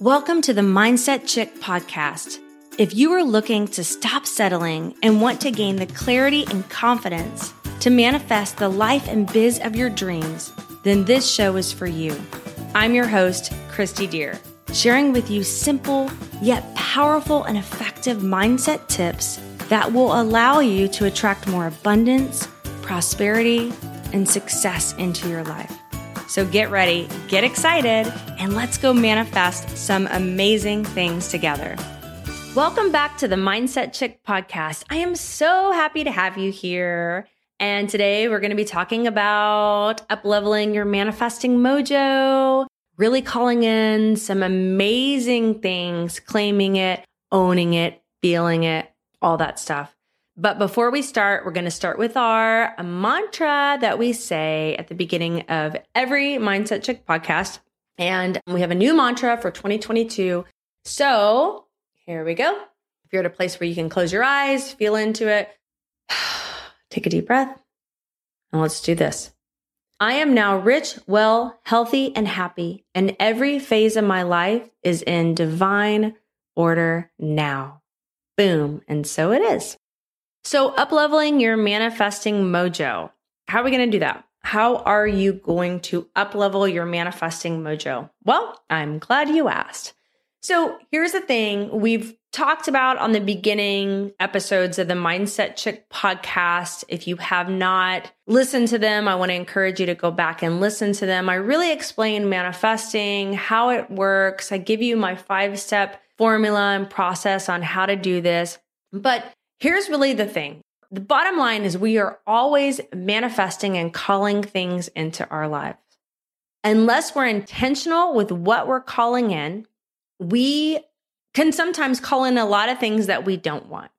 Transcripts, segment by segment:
Welcome to the Mindset Chick podcast. If you are looking to stop settling and want to gain the clarity and confidence to manifest the life and biz of your dreams, then this show is for you. I'm your host, Christy Deer, sharing with you simple yet powerful and effective mindset tips that will allow you to attract more abundance, prosperity, and success into your life. So get ready, get excited, and let's go manifest some amazing things together. Welcome back to the Mindset Chick podcast. I am so happy to have you here. And today we're going to be talking about up leveling your manifesting mojo, really calling in some amazing things, claiming it, owning it, feeling it, all that stuff. But before we start, we're going to start with our mantra that we say at the beginning of every Mindset Chick podcast. And we have a new mantra for 2022. So here we go. If you're at a place where you can close your eyes, feel into it, take a deep breath, and let's do this. I am now rich, well, healthy, and happy, and every phase of my life is in divine order now. Boom. And so it is. So, up leveling your manifesting mojo. How are we going to do that? How are you going to up level your manifesting mojo? Well, I'm glad you asked. So, here's the thing we've talked about on the beginning episodes of the Mindset Chick podcast. If you have not listened to them, I want to encourage you to go back and listen to them. I really explain manifesting, how it works. I give you my five step formula and process on how to do this. But Here's really the thing. The bottom line is we are always manifesting and calling things into our lives. Unless we're intentional with what we're calling in, we can sometimes call in a lot of things that we don't want.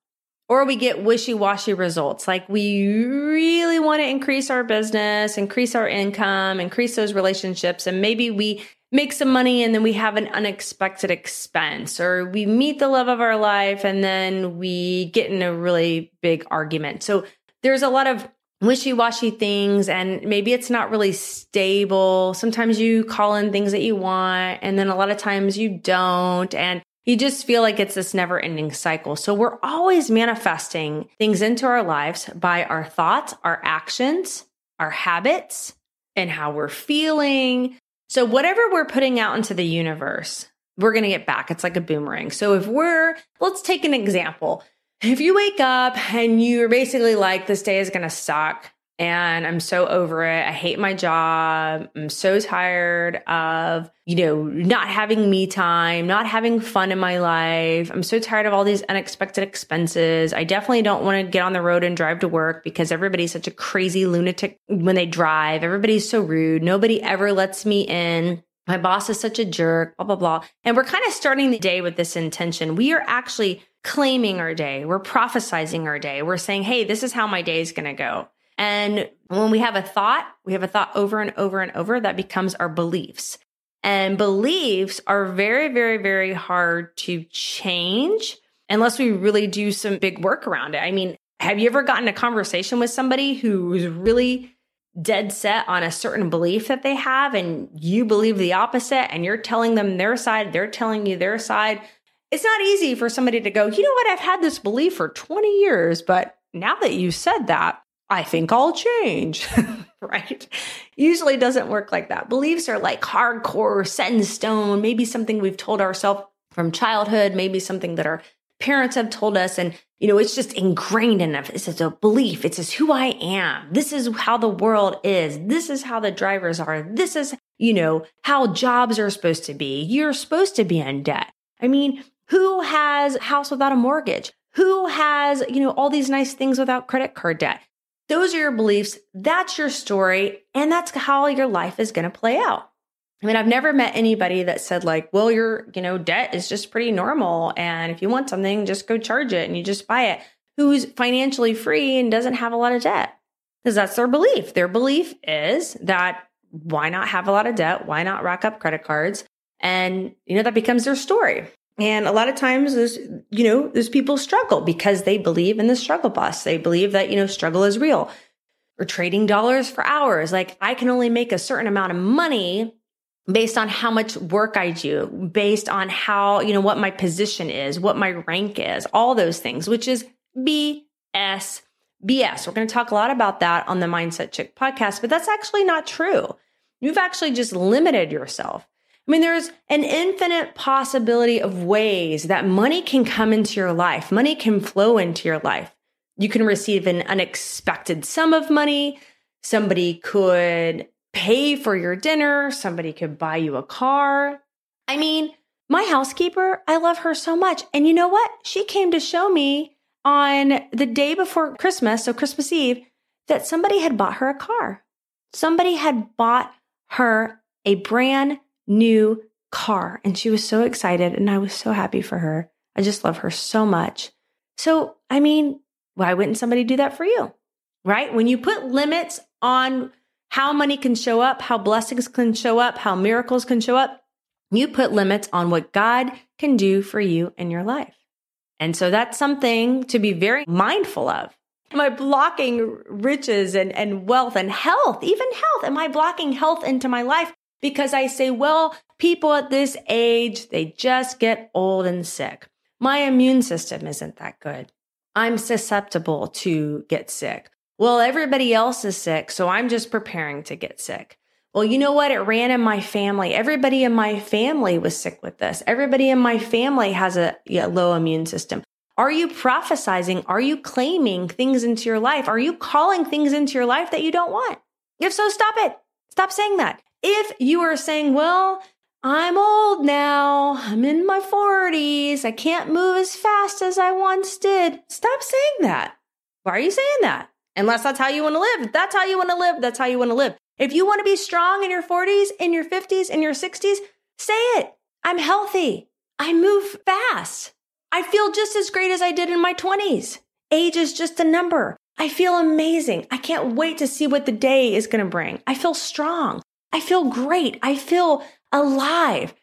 Or we get wishy washy results. Like we really want to increase our business, increase our income, increase those relationships. And maybe we make some money and then we have an unexpected expense or we meet the love of our life and then we get in a really big argument. So there's a lot of wishy-washy things and maybe it's not really stable. Sometimes you call in things that you want and then a lot of times you don't and you just feel like it's this never ending cycle. So we're always manifesting things into our lives by our thoughts, our actions, our habits, and how we're feeling, so whatever we're putting out into the universe, we're going to get back. It's like a boomerang. So if we're, let's take an example. If you wake up and you're basically like, this day is going to suck and I'm so over it. I hate my job. I'm so tired of, you know, not having me time, not having fun in my life. I'm so tired of all these unexpected expenses. I definitely don't want to get on the road and drive to work because everybody's such a crazy lunatic when they drive. Everybody's so rude. Nobody ever lets me in. My boss is such a jerk, blah, blah, blah. And we're kind of starting the day with this intention. We are actually claiming our day. We're prophesizing our day. We're saying, hey, this is how my day is going to go. And when we have a thought, we have a thought over and over and over that becomes our beliefs. And beliefs are very, very, very hard to change unless we really do some big work around it. I mean, have you ever gotten a conversation with somebody who's really dead set on a certain belief that they have and you believe the opposite and you're telling them their side, they're telling you their side? It's not easy for somebody to go, you know what, I've had this belief for 20 years, but now that you said that, I think I'll change, right? Usually doesn't work like that. Beliefs are like hardcore, set in stone, maybe something we've told ourselves from childhood, maybe something that our parents have told us. And, you know, it's just ingrained in us. It's a belief. It's just who I am. This is how the world is. This is how the drivers are. This is, you know, how jobs are supposed to be. You're supposed to be in debt. I mean, who has house without a mortgage? Who has, you know, all these nice things without credit card debt? Those are your beliefs. That's your story. And that's how your life is going to play out. I mean, I've never met anybody that said, like, well, your, you know, debt is just pretty normal. And if you want something, just go charge it and you just buy it. Who's financially free and doesn't have a lot of debt? Because that's their belief. Their belief is that why not have a lot of debt? Why not rack up credit cards? And, you know, that becomes their story. And a lot of times you know, those people struggle because they believe in the struggle bus. They believe that, you know, struggle is real. We're trading dollars for hours. Like I can only make a certain amount of money based on how much work I do, based on how, you know, what my position is, what my rank is, all those things, which is BS. BS. We're going to talk a lot about that on the Mindset Chick podcast, but that's actually not true. You've actually just limited yourself. I mean, there's an infinite possibility of ways that money can come into your life. Money can flow into your life. You can receive an unexpected sum of money. Somebody could pay for your dinner. Somebody could buy you a car. I mean, my housekeeper, I love her so much. And you know what? She came to show me on the day before Christmas, so Christmas Eve, that somebody had bought her a car. Somebody had bought her a brand new car. And she was so excited. And I was so happy for her. I just love her so much. So, I mean, why wouldn't somebody do that for you? Right? When you put limits on how money can show up, how blessings can show up, how miracles can show up, you put limits on what God can do for you in your life. And so that's something to be very mindful of. Am I blocking riches and, and wealth and health, even health? Am I blocking health into my life because I say, well, people at this age, they just get old and sick. My immune system isn't that good. I'm susceptible to get sick. Well, everybody else is sick, so I'm just preparing to get sick. Well, you know what? It ran in my family. Everybody in my family was sick with this. Everybody in my family has a yeah, low immune system. Are you prophesizing? Are you claiming things into your life? Are you calling things into your life that you don't want? If so, stop it. Stop saying that. If you are saying, well, I'm old now, I'm in my 40s, I can't move as fast as I once did, stop saying that. Why are you saying that? Unless that's how you want to live. If that's how you want to live, that's how you want to live. If you want to be strong in your 40s, in your 50s, in your 60s, say it. I'm healthy. I move fast. I feel just as great as I did in my 20s. Age is just a number. I feel amazing. I can't wait to see what the day is going to bring. I feel strong. I feel great. I feel alive.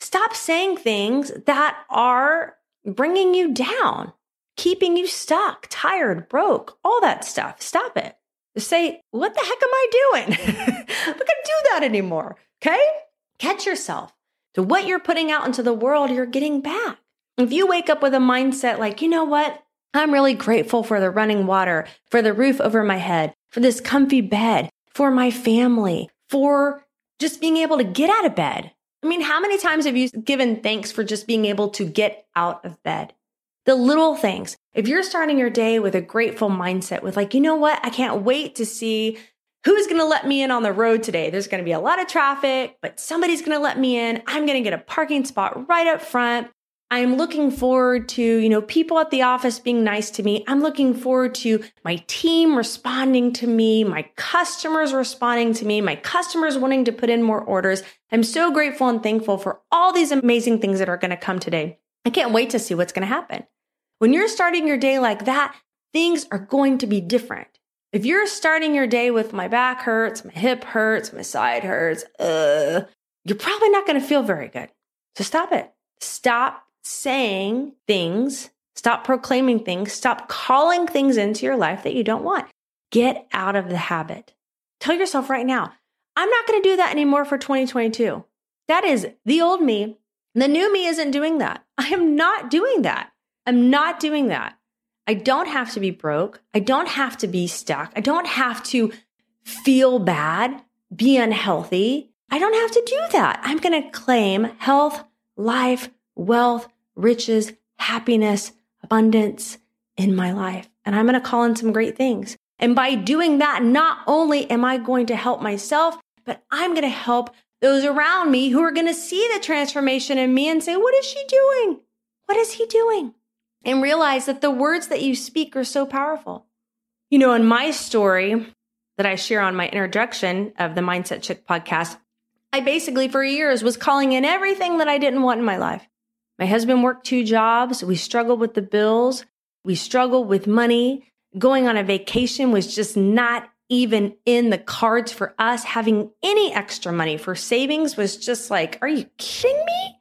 Stop saying things that are bringing you down, keeping you stuck, tired, broke, all that stuff. Stop it. Say, what the heck am I doing? I'm not to do that anymore. Okay? Catch yourself to what you're putting out into the world, you're getting back. If you wake up with a mindset like, you know what? I'm really grateful for the running water, for the roof over my head, for this comfy bed, for my family, for just being able to get out of bed. I mean, how many times have you given thanks for just being able to get out of bed? The little things. If you're starting your day with a grateful mindset, with like, you know what? I can't wait to see who's going to let me in on the road today. There's going to be a lot of traffic, but somebody's going to let me in. I'm going to get a parking spot right up front. I'm looking forward to, you know, people at the office being nice to me. I'm looking forward to my team responding to me, my customers responding to me, my customers wanting to put in more orders. I'm so grateful and thankful for all these amazing things that are going to come today. I can't wait to see what's going to happen. When you're starting your day like that, things are going to be different. If you're starting your day with my back hurts, my hip hurts, my side hurts, uh, you're probably not going to feel very good. So stop it. Stop saying things, stop proclaiming things, stop calling things into your life that you don't want. Get out of the habit. Tell yourself right now, I'm not going to do that anymore for 2022. That is the old me. The new me isn't doing that. I am not doing that. I'm not doing that. I don't have to be broke. I don't have to be stuck. I don't have to feel bad, be unhealthy. I don't have to do that. I'm going to claim health, life, wealth, riches, happiness, abundance in my life. And I'm going to call in some great things. And by doing that, not only am I going to help myself, but I'm going to help those around me who are going to see the transformation in me and say, What is she doing? What is he doing? And realize that the words that you speak are so powerful. You know, in my story that I share on my introduction of the Mindset Chick podcast, I basically for years was calling in everything that I didn't want in my life. My husband worked two jobs. We struggled with the bills. We struggled with money. Going on a vacation was just not even in the cards for us. Having any extra money for savings was just like, are you kidding me?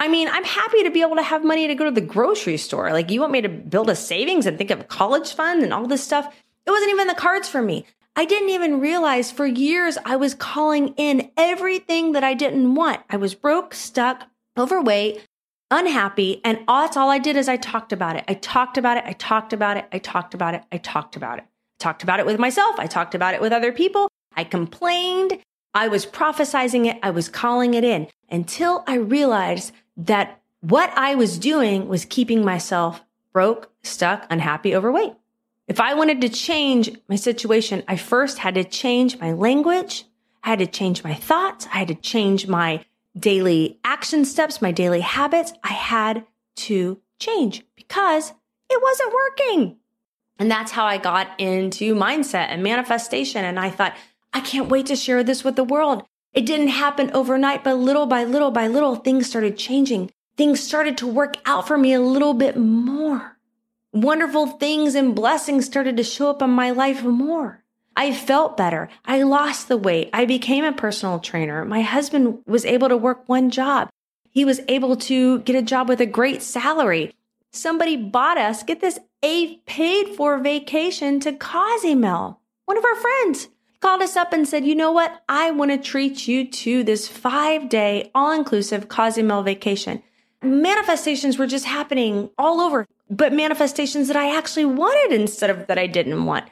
I mean, I'm happy to be able to have money to go to the grocery store. Like, you want me to build a savings and think of a college fund and all this stuff? It wasn't even in the cards for me. I didn't even realize for years I was calling in everything that I didn't want. I was broke, stuck, overweight, unhappy. And all, that's all I did is I talked about it. I talked about it. I talked about it. I talked about it. I talked about it. I talked about it with myself. I talked about it with other people. I complained. I was prophesizing it. I was calling it in until I realized that what I was doing was keeping myself broke, stuck, unhappy, overweight. If I wanted to change my situation, I first had to change my language. I had to change my thoughts. I had to change my daily action steps, my daily habits. I had to change because it wasn't working. And that's how I got into mindset and manifestation. And I thought, I can't wait to share this with the world. It didn't happen overnight, but little by little by little, things started changing. Things started to work out for me a little bit more wonderful things and blessings started to show up in my life more. I felt better. I lost the weight. I became a personal trainer. My husband was able to work one job. He was able to get a job with a great salary. Somebody bought us, get this, a paid for vacation to Cozumel. One of our friends called us up and said, you know what? I want to treat you to this five day all inclusive Cozumel vacation. Manifestations were just happening all over but manifestations that I actually wanted instead of that I didn't want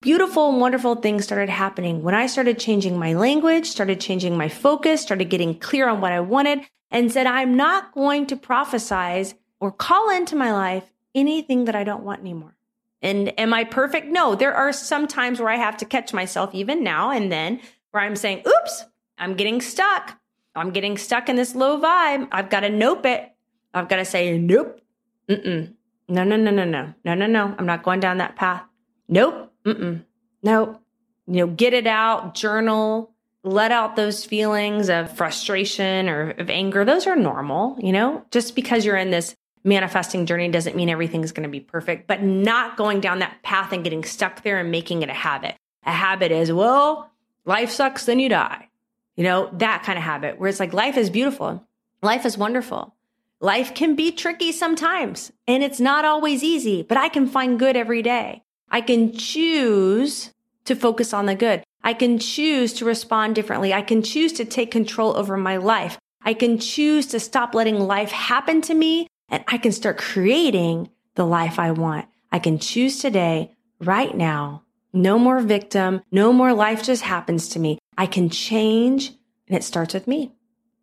beautiful and wonderful things started happening when I started changing my language, started changing my focus, started getting clear on what I wanted, and said, I'm not going to prophesize or call into my life anything that I don't want anymore. And am I perfect? No, there are some times where I have to catch myself, even now and then, where I'm saying, oops, I'm getting stuck. I'm getting stuck in this low vibe. I've got to nope it. I've got to say, nope. Mm-mm. No, no, no, no, no, no, no, no. I'm not going down that path. Nope. Mm-mm. Nope. You know, get it out, journal, let out those feelings of frustration or of anger. Those are normal, you know, just because you're in this manifesting journey doesn't mean everything's going to be perfect, but not going down that path and getting stuck there and making it a habit. A habit is, well, life sucks, then you die. You know, that kind of habit where it's like life is beautiful. Life is wonderful. Life can be tricky sometimes and it's not always easy, but I can find good every day. I can choose to focus on the good. I can choose to respond differently. I can choose to take control over my life. I can choose to stop letting life happen to me and I can start creating the life I want. I can choose today, right now. No more victim. No more life just happens to me. I can change and it starts with me.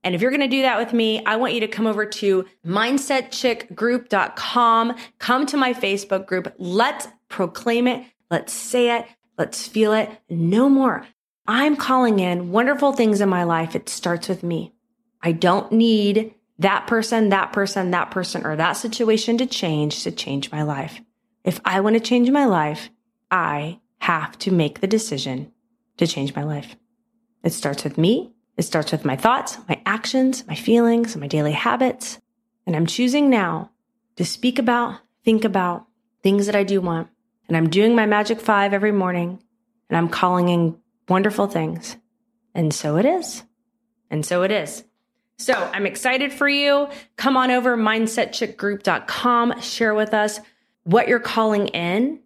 And if you're going to do that with me, I want you to come over to mindsetchickgroup.com. Come to my Facebook group. Let's proclaim it. Let's say it. Let's feel it. No more. I'm calling in wonderful things in my life. It starts with me. I don't need that person, that person, that person, or that situation to change to change my life. If I want to change my life, I have to make the decision to change my life. It starts with me. It starts with my thoughts, my actions, my feelings, my daily habits. And I'm choosing now to speak about, think about things that I do want. And I'm doing my magic five every morning and I'm calling in wonderful things. And so it is. And so it is. So I'm excited for you. Come on over mindsetchickgroup.com, share with us what you're calling in.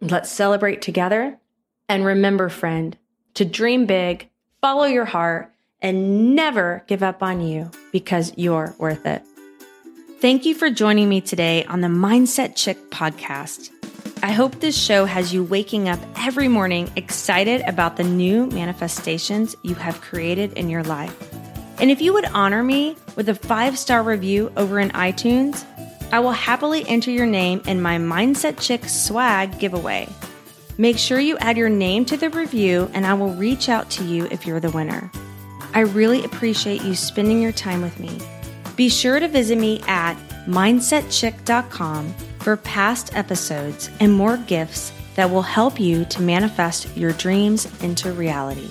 Let's celebrate together. And remember, friend, to dream big, follow your heart, and never give up on you because you're worth it. Thank you for joining me today on the Mindset Chick podcast. I hope this show has you waking up every morning excited about the new manifestations you have created in your life. And if you would honor me with a five star review over in iTunes, I will happily enter your name in my Mindset Chick swag giveaway. Make sure you add your name to the review, and I will reach out to you if you're the winner. I really appreciate you spending your time with me. Be sure to visit me at mindsetchick.com for past episodes and more gifts that will help you to manifest your dreams into reality.